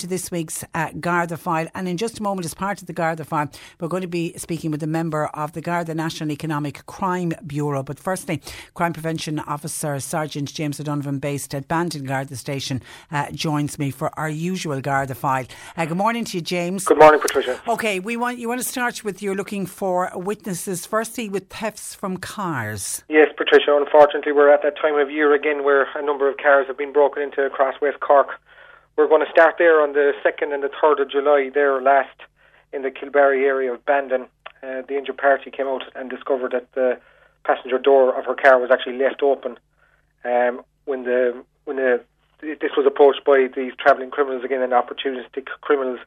To this week's uh, Garda file. And in just a moment, as part of the Garda file, we're going to be speaking with a member of the Garda National Economic Crime Bureau. But firstly, Crime Prevention Officer Sergeant James O'Donovan, based at Bandon Garda Station, uh, joins me for our usual Garda file. Uh, good morning to you, James. Good morning, Patricia. Okay, we want you want to start with you're looking for witnesses. Firstly, with thefts from cars. Yes, Patricia. Unfortunately, we're at that time of year again where a number of cars have been broken into across West Cork. We're going to start there on the 2nd and the 3rd of July, there last in the Kilbarry area of Bandon. Uh, the injured party came out and discovered that the passenger door of her car was actually left open um, when the when the this was approached by these travelling criminals again, and opportunistic criminals,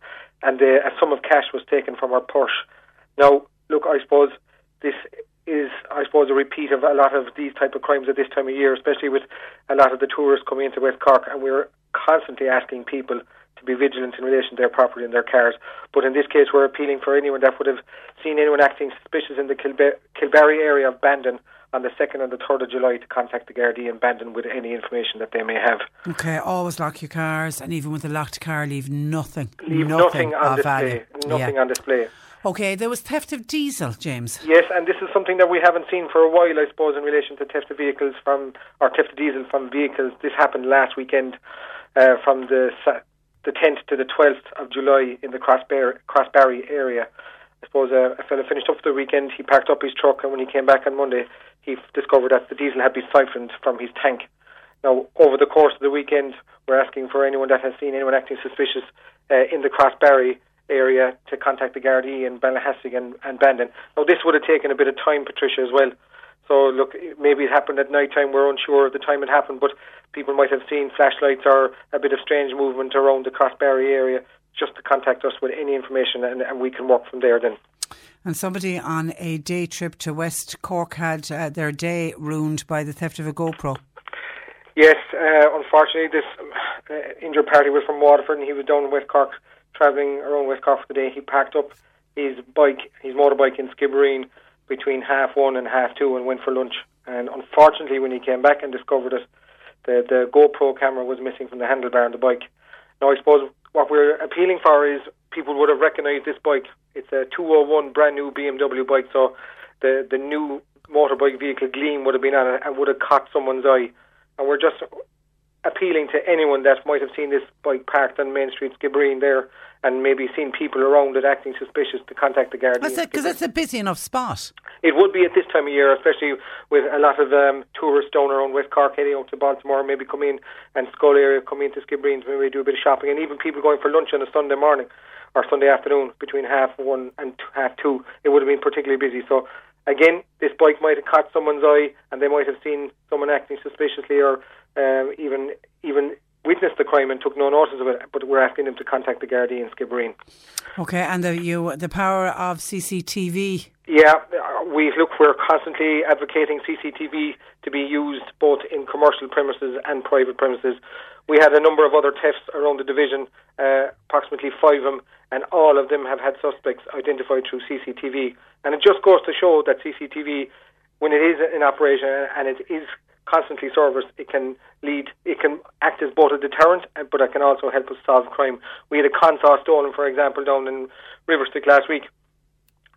and uh, a sum of cash was taken from her purse. Now, look, I suppose this is, I suppose, a repeat of a lot of these type of crimes at this time of year, especially with a lot of the tourists coming into West Cork, and we're constantly asking people to be vigilant in relation to their property and their cars. But in this case, we're appealing for anyone that would have seen anyone acting suspicious in the Kilbarry area of Bandon on the 2nd and the 3rd of July to contact the Gardaí in Bandon with any information that they may have. Okay, always lock your cars, and even with a locked car, leave nothing. Leave nothing, nothing on of display. value. Nothing Yeah. on display. Okay, there was theft of diesel, James. Yes, and this is something that we haven't seen for a while, I suppose, in relation to theft of vehicles from, or theft of diesel from vehicles. This happened last weekend uh, from the the 10th to the 12th of July in the Crossbar- Crossbarry area. I suppose uh, a fellow finished up for the weekend, he packed up his truck, and when he came back on Monday, he discovered that the diesel had been siphoned from his tank. Now, over the course of the weekend, we're asking for anyone that has seen anyone acting suspicious uh, in the Crossbarry area to contact the Gardaí in Ballinhassig and, and Bandon. Now, this would have taken a bit of time, Patricia, as well. So, look, maybe it happened at night time. We're unsure of the time it happened, but people might have seen flashlights or a bit of strange movement around the Crossbarry area just to contact us with any information, and, and we can work from there then. And somebody on a day trip to West Cork had uh, their day ruined by the theft of a GoPro. Yes, uh, unfortunately, this uh, injured party was from Waterford, and he was down in West Cork, travelling around West Cork for the day. He packed up his bike, his motorbike in Skibbereen between half one and half two, and went for lunch. And unfortunately, when he came back and discovered it, the the GoPro camera was missing from the handlebar on the bike. Now, I suppose what we're appealing for is people would have recognised this bike. It's a 201 brand new BMW bike, so the the new motorbike vehicle gleam would have been on it and would have caught someone's eye. And we're just appealing to anyone that might have seen this bike parked on Main Street, Skibbereen there, and maybe seen people around it acting suspicious to contact the. That's it, because it's a busy enough spot. It would be at this time of year, especially with a lot of um, tourists down around West Cork heading out to Baltimore, maybe come in and Schull area come into Skibbereen maybe do a bit of shopping, and even people going for lunch on a Sunday morning or Sunday afternoon between half one and t- half two. It would have been particularly busy. So again, this bike might have caught someone's eye, and they might have seen someone acting suspiciously, or um, even even witnessed the crime and took no notice of it. But we're asking them to contact the Gardaí in Skibbereen. Okay, and the you the power of CCTV. Yeah, we look. We're constantly advocating CCTV to be used both in commercial premises and private premises. We had a number of other thefts around the division, uh, approximately five of them, and all of them have had suspects identified through CCTV. And it just goes to show that CCTV, when it is in operation and it is constantly serviced, it can lead, it can act as both a deterrent, uh, but it can also help us solve crime. We had a console stolen, for example, down in Riverstick last week,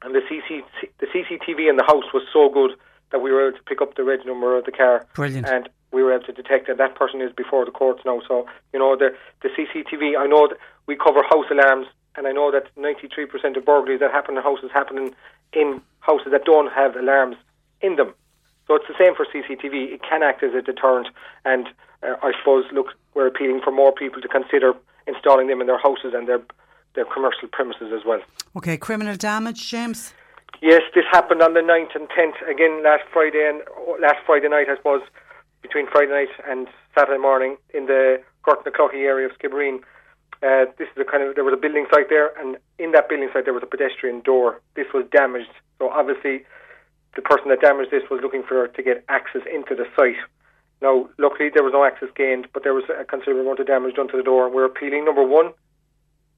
and the CC, the CCTV in the house was so good that we were able to pick up the reg number of the car. Brilliant. And we were able to detect that that person is before the courts now. So you know the the CCTV. I know that we cover house alarms, and I know that 93% of burglaries that happen in houses happen in houses that don't have alarms in them. So it's the same for CCTV. It can act as a deterrent, and uh, I suppose look, we're appealing for more people to consider installing them in their houses and their their commercial premises as well. Okay, criminal damage, James. Yes, this happened on the 9th and 10th again last Friday and last Friday night, I suppose, between Friday night and Saturday morning in the Gortnaclohy area of Skibbereen. Uh, this is a kind of there was a building site there, and in that building site there was a pedestrian door. This was damaged, so obviously the person that damaged this was looking for to get access into the site. Now, luckily there was no access gained, but there was a considerable amount of damage done to the door. We're appealing number one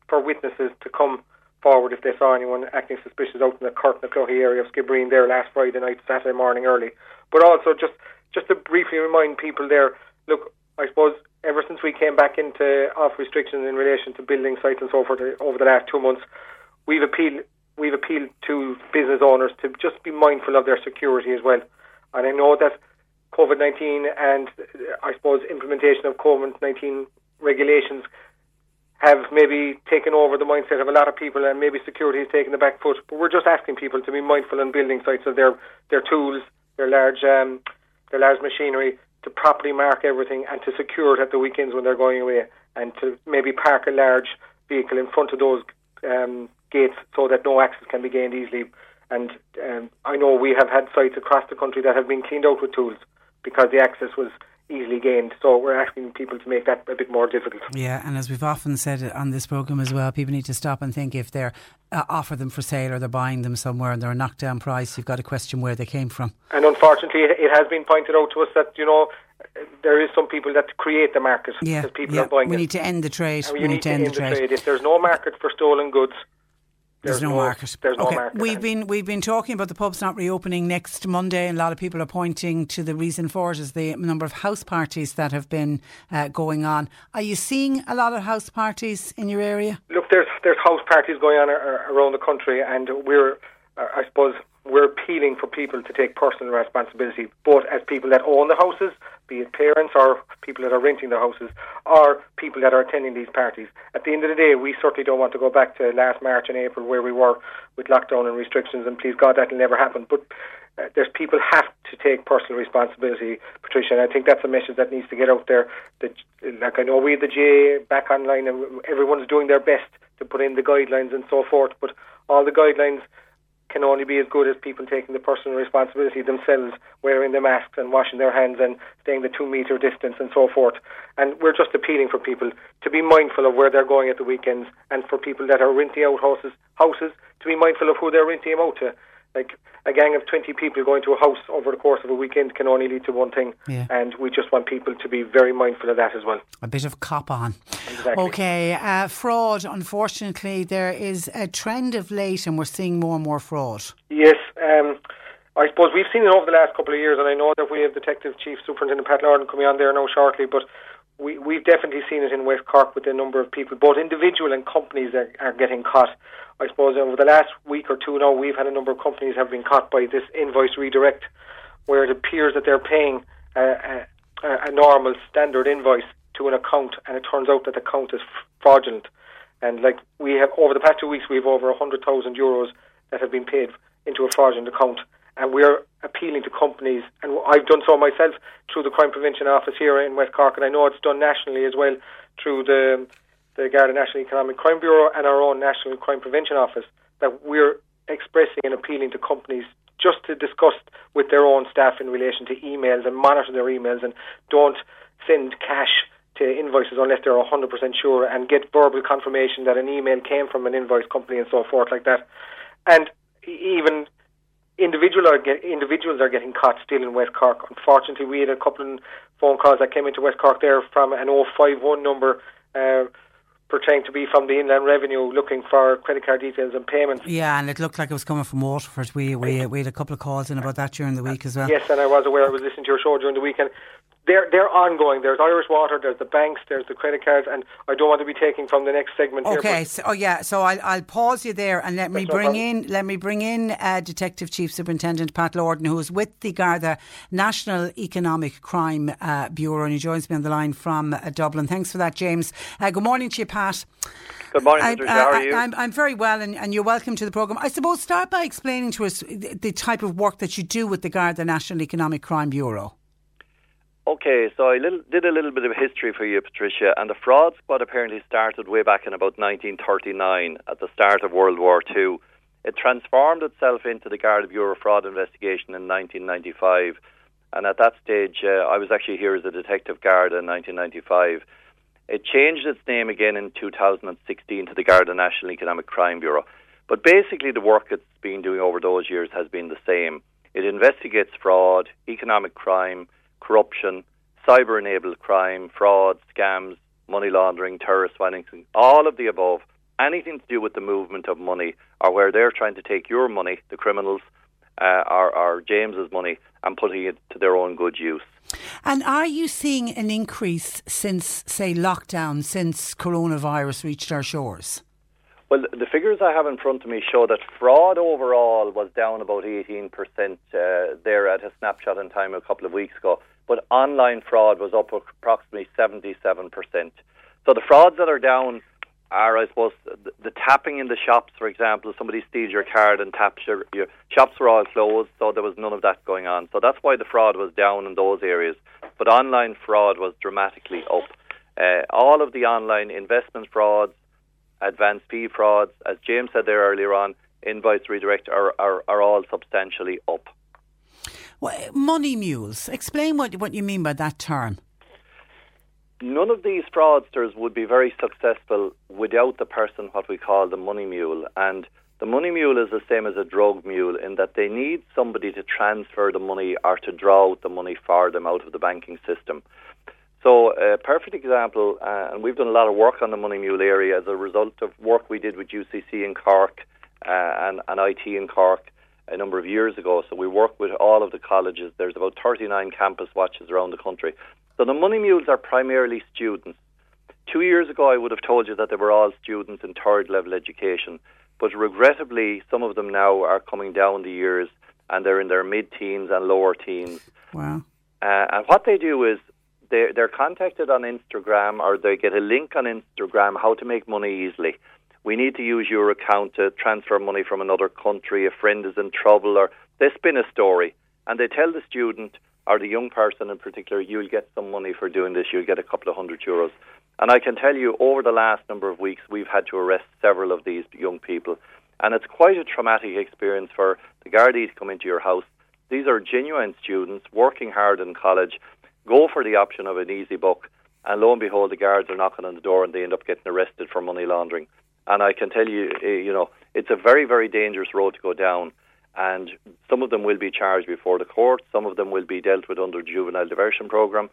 for witnesses to come forward if they saw anyone acting suspicious out in the Gortnaclohy area of Skibbereen there last Friday night, Saturday morning early. But also just just to briefly remind people there, look, I suppose ever since we came back into off restrictions in relation to building sites and so forth uh, over the last two months, we've appealed we've appealed to business owners to just be mindful of their security as well. And I know that COVID nineteen and uh, I suppose implementation of COVID nineteen regulations have maybe taken over the mindset of a lot of people and maybe security has taken the back foot. But we're just asking people to be mindful on building sites of their, their tools, their large um, large machinery, to properly mark everything and to secure it at the weekends when they're going away and to maybe park a large vehicle in front of those um, gates so that no access can be gained easily. And um, I know we have had sites across the country that have been cleaned out with tools because the access was easily gained. So we're asking people to make that a bit more difficult. Yeah, and as we've often said on this programme as well, people need to stop and think if they're uh, offer them for sale or they're buying them somewhere and they're a knockdown price, you've got to question where they came from. And unfortunately, it has been pointed out to us that, you know, there is some people that create the market yeah, because people yeah. are buying We it. need to end the trade. And we you need to end the trade. trade. If there's no market for stolen goods, There's, no, market. There's okay. no market. We've been we've been talking about the pubs not reopening next Monday, and a lot of people are pointing to the reason for it is the number of house parties that have been uh, going on. Are you seeing a lot of house parties in your area? Look, there's there's house parties going on around the country, and we're, uh, I suppose, we're appealing for people to take personal responsibility, both as people that own the houses, be it parents or people that are renting the houses, or people that are attending these parties. At the end of the day, we certainly don't want to go back to last March and April where we were with lockdown and restrictions, and please God, that'll never happen. But uh, there's people have to take personal responsibility, Patricia, and I think that's a message that needs to get out there. That, like I know we, the GA, back online, and everyone's doing their best to put in the guidelines and so forth, but all the guidelines can only be as good as people taking the personal responsibility themselves, wearing the masks and washing their hands and staying the two metre distance and so forth. And we're just appealing for people to be mindful of where they're going at the weekends and for people that are renting out houses, houses to be mindful of who they're renting them out to. Like a gang of 20 people going to a house over the course of a weekend can only lead to one thing. Yeah. And we just want people to be very mindful of that as well. A bit of cop on. Exactly. Okay, uh, fraud. Unfortunately, there is a trend of late, and we're seeing more and more fraud. Yes, um, I suppose we've seen it over the last couple of years, and I know that we have Detective Chief Superintendent Pat Lordan coming on there now shortly, but we, we've definitely seen it in West Cork with a number of people, both individual and companies are, are getting caught. I suppose over the last week or two now, we've had a number of companies have been caught by this invoice redirect, where it appears that they're paying a, a, a normal standard invoice to an account, and it turns out that the account is fraudulent. And like we have over the past two weeks, we have over hundred thousand euros that have been paid into a fraudulent account, and we're appealing to companies. And I've done so myself through the Crime Prevention Office here in West Cork, and I know it's done nationally as well through the the Garda National Economic Crime Bureau and our own National Crime Prevention Office. That we're expressing and appealing to companies just to discuss with their own staff in relation to emails and monitor their emails and don't send cash to invoices unless they're 100% sure and get verbal confirmation that an email came from an invoice company and so forth like that. And even individual are get, individuals are getting caught still in West Cork. Unfortunately, we had a couple of phone calls that came into West Cork there from an 051 number uh, pertaining to be from the Inland Revenue looking for credit card details and payments. Yeah, and it looked like it was coming from Waterford. We we, we had a couple of calls in about that during the week as well. Yes, and I was aware. I was listening to your show during the weekend. They're they're ongoing. There's Irish Water, there's the banks, there's the credit cards, and I don't want to be taking from the next segment. Okay, here, so, oh yeah, so I'll, I'll pause you there and let me bring problem. in let me bring in uh, Detective Chief Superintendent Pat Lordan, who is with the Garda National Economic Crime uh, Bureau, and he joins me on the line from uh, Dublin. Thanks for that, James. Uh, good morning to you, Pat. Good morning, I- Patricia. How are you? I'm, I'm very well, and, and you're welcome to the programme. I suppose start by explaining to us the, the type of work that you do with the Garda National Economic Crime Bureau. Okay, so I little, did a little bit of history for you, Patricia, and the fraud squad apparently started way back in about 1939 at the start of World War II. It transformed itself into the Garda Bureau Fraud Investigation in 1995, and at that stage, uh, I was actually here as a detective guard in 1995. It changed its name again in 2016 to the Garda National Economic Crime Bureau. But basically, the work it's been doing over those years has been the same. It investigates fraud, economic crime, corruption, cyber enabled crime, fraud, scams, money laundering, terrorist financing, all of the above. Anything to do with the movement of money or where they're trying to take your money, the criminals, uh, or, or James's money, and putting it to their own good use. And are you seeing an increase since, say, lockdown, since coronavirus reached our shores? Well, the figures I have in front of me show that fraud overall was down about 18% uh, there at a snapshot in time a couple of weeks ago, but online fraud was up approximately 77%. So the frauds that are down are, I suppose, the, the tapping in the shops, for example. Somebody steals your card and taps your, your shops were all closed, so there was none of that going on. So that's why the fraud was down in those areas. But online fraud was dramatically up. Uh, all of the online investment frauds, advanced fee frauds, as James said there earlier on, invoice redirect are, are, are all substantially up. Well, money mules. Explain what, what you mean by that term. None of these fraudsters would be very successful without the person what we call the money mule. And the money mule is the same as a drug mule in that they need somebody to transfer the money or to draw out the money for them out of the banking system. So, a perfect example, uh, and we've done a lot of work on the money mule area as a result of work we did with UCC in Cork uh, and, and IT in Cork a number of years ago. So, we work with all of the colleges. There's about 39 campus watches around the country. So, the money mules are primarily students. Two years ago, I would have told you that they were all students in third level education, but regrettably, some of them now are coming down the years and they're in their mid teens and lower teens. Wow. Uh, and what they do is they're, they're contacted on Instagram or they get a link on Instagram how to make money easily. We need to use your account to transfer money from another country. A friend is in trouble, or they spin a story and they tell the student or the young person in particular, you'll get some money for doing this. You'll get a couple of hundred euros. And I can tell you, over the last number of weeks, we've had to arrest several of these young people. And it's quite a traumatic experience for the Gardaí to come into your house. These are genuine students working hard in college, go for the option of an easy book, and lo and behold, the guards are knocking on the door and they end up getting arrested for money laundering. And I can tell you, eh, you know, it's a very, very dangerous road to go down. And some of them will be charged before the court, some of them will be dealt with under the juvenile diversion program.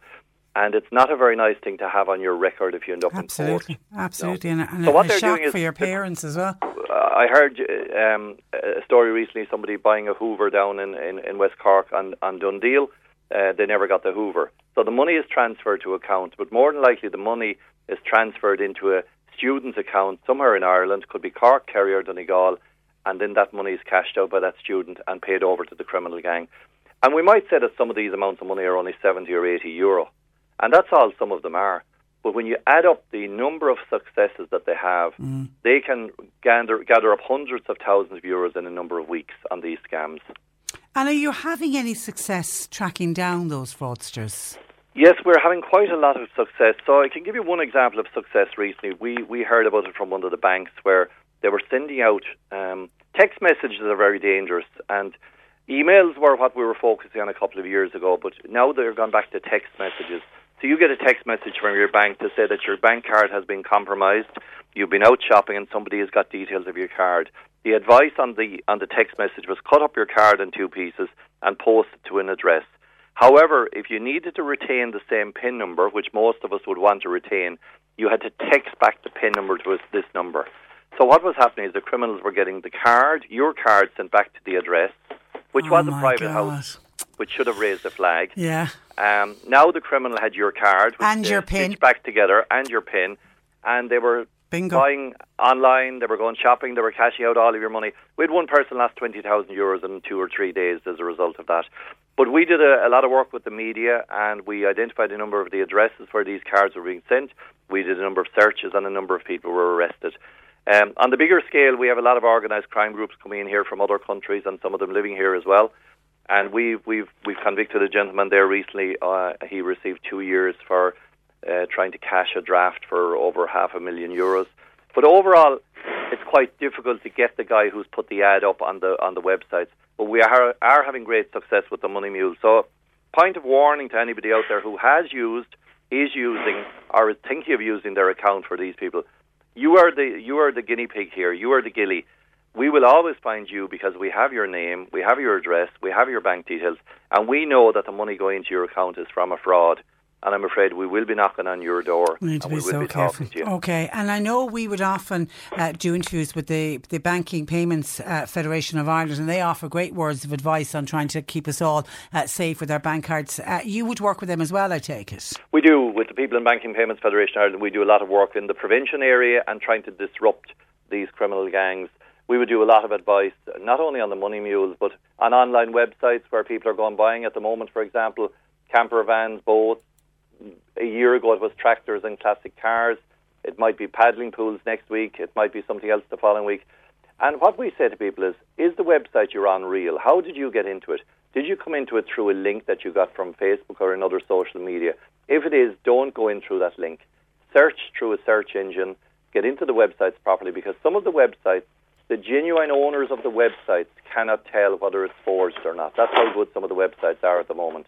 And it's not a very nice thing to have on your record if you end up Absolutely, in court. absolutely, and, and So a, what they're doing is for your parents as well. Uh, I heard um, a story recently somebody buying a Hoover down in, in, in West Cork on, on DoneDeal. Uh, they never got the Hoover. So the money is transferred to accounts, but more than likely the money is transferred into a student's account somewhere in Ireland, could be Cork, Kerry, or Donegal, and then that money is cashed out by that student and paid over to the criminal gang. And we might say that some of these amounts of money are only 70 or 80 euro, and that's all some of them are. But when you add up the number of successes that they have, they can gather, gather up hundreds of thousands of euros in a number of weeks on these scams. And are you having any success tracking down those fraudsters? Yes, we're having quite a lot of success. So I can give you one example of success recently. We we heard about it from one of the banks where they were sending out um, text messages that are very dangerous, and emails were what we were focusing on a couple of years ago. But now they're gone back to text messages. So you get a text message from your bank to say that your bank card has been compromised. You've been out shopping and somebody has got details of your card. The advice on the on the text message was cut up your card in two pieces and post it to an address. However, if you needed to retain the same PIN number, which most of us would want to retain, you had to text back the PIN number to us, this number. So what was happening is the criminals were getting the card, your card, sent back to the address, which Oh was a private God. house. which should have raised a flag. Yeah. Um, now the criminal had your card which And your pin. back together and your pin, and they were Bingo. buying online. They were going shopping. They were cashing out all of your money. We had one person lost twenty thousand euros in two or three days as a result of that. But we did a, a lot of work with the media, and we identified a number of the addresses where these cards were being sent. We did a number of searches, and a number of people were arrested. Um, on the bigger scale, we have a lot of organised crime groups coming in here from other countries, and some of them living here as well. And we've we've we've convicted a gentleman there recently. Uh, he received two years for uh, trying to cash a draft for over half a million euros. But overall, it's quite difficult to get the guy who's put the ad up on the on the websites. But we are are having great success with the Money Mule. So, point of warning to anybody out there who has used, is using, or is thinking of using their account for these people. You are the you are the guinea pig here. You are the gilly. We will always find you because we have your name, we have your address, we have your bank details, and we know that the money going into your account is from a fraud. And I'm afraid we will be knocking on your door We need to and be we will so be careful. talking to you. Okay, and I know we would often uh, do interviews with the the Banking Payments uh, Federation of Ireland, and they offer great words of advice on trying to keep us all uh, safe with our bank cards. Uh, you would work with them as well, I take it. We do with the People in Banking Payments Federation of Ireland. We do a lot of work in the prevention area and trying to disrupt these criminal gangs. We would do a lot of advice, not only on the money mules, but on online websites where people are going buying at the moment. For example, camper vans, boats. A year ago, it was tractors and classic cars. It might be paddling pools next week. It might be something else the following week. And what we say to people is, is the website you're on real? How did you get into it? Did you come into it through a link that you got from Facebook or another social media? If it is, don't go in through that link. Search through a search engine. Get into the websites properly because some of the websites, the genuine owners of the websites cannot tell whether it's forged or not. That's how good some of the websites are at the moment.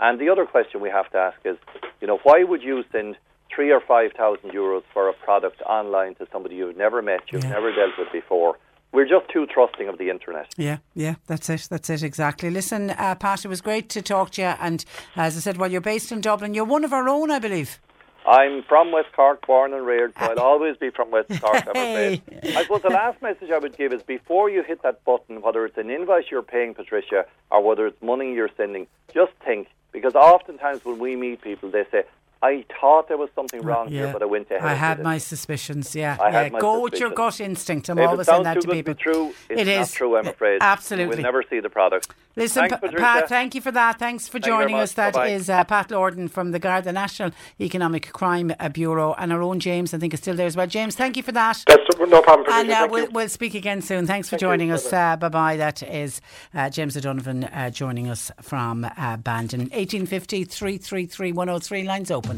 And the other question we have to ask is, you know, why would you send three or five thousand euros for a product online to somebody you've never met, you've Yeah. never dealt with before? We're just too trusting of the internet. Yeah, yeah, that's it. That's it, exactly. Listen, uh, Pat, it was great to talk to you. And as I said, well, you're based in Dublin. You're one of our own, I believe. I'm from West Cork, born and reared, so I'll always be from West Cork, I'm afraid. I suppose the last message I would give is before you hit that button, whether it's an invoice you're paying, Patricia, or whether it's money you're sending, just think. Because oftentimes when we meet people, they say, I thought there was something wrong here, but I went ahead. I had my suspicions. Yeah, I yeah. had my Go with your gut instinct. I'm If always saying that too to good people. to true, it's It not true, I'm afraid. Absolutely. We'll never see the product. Listen, Thanks, Pat, thank you for that. Thanks for Thank joining us. That Bye-bye. is uh, Pat Lordan from the Garda National Economic Crime uh, Bureau, and our own James, I think, is still there as well. James, thank you for that. That's no problem. Patricia, And uh, we'll, we'll speak again soon. Thanks for Thank you. joining us. Bye-bye. Uh, bye bye. That is uh, James O'Donovan uh, joining us from uh, Bandon. 1850 333 103. Lines open.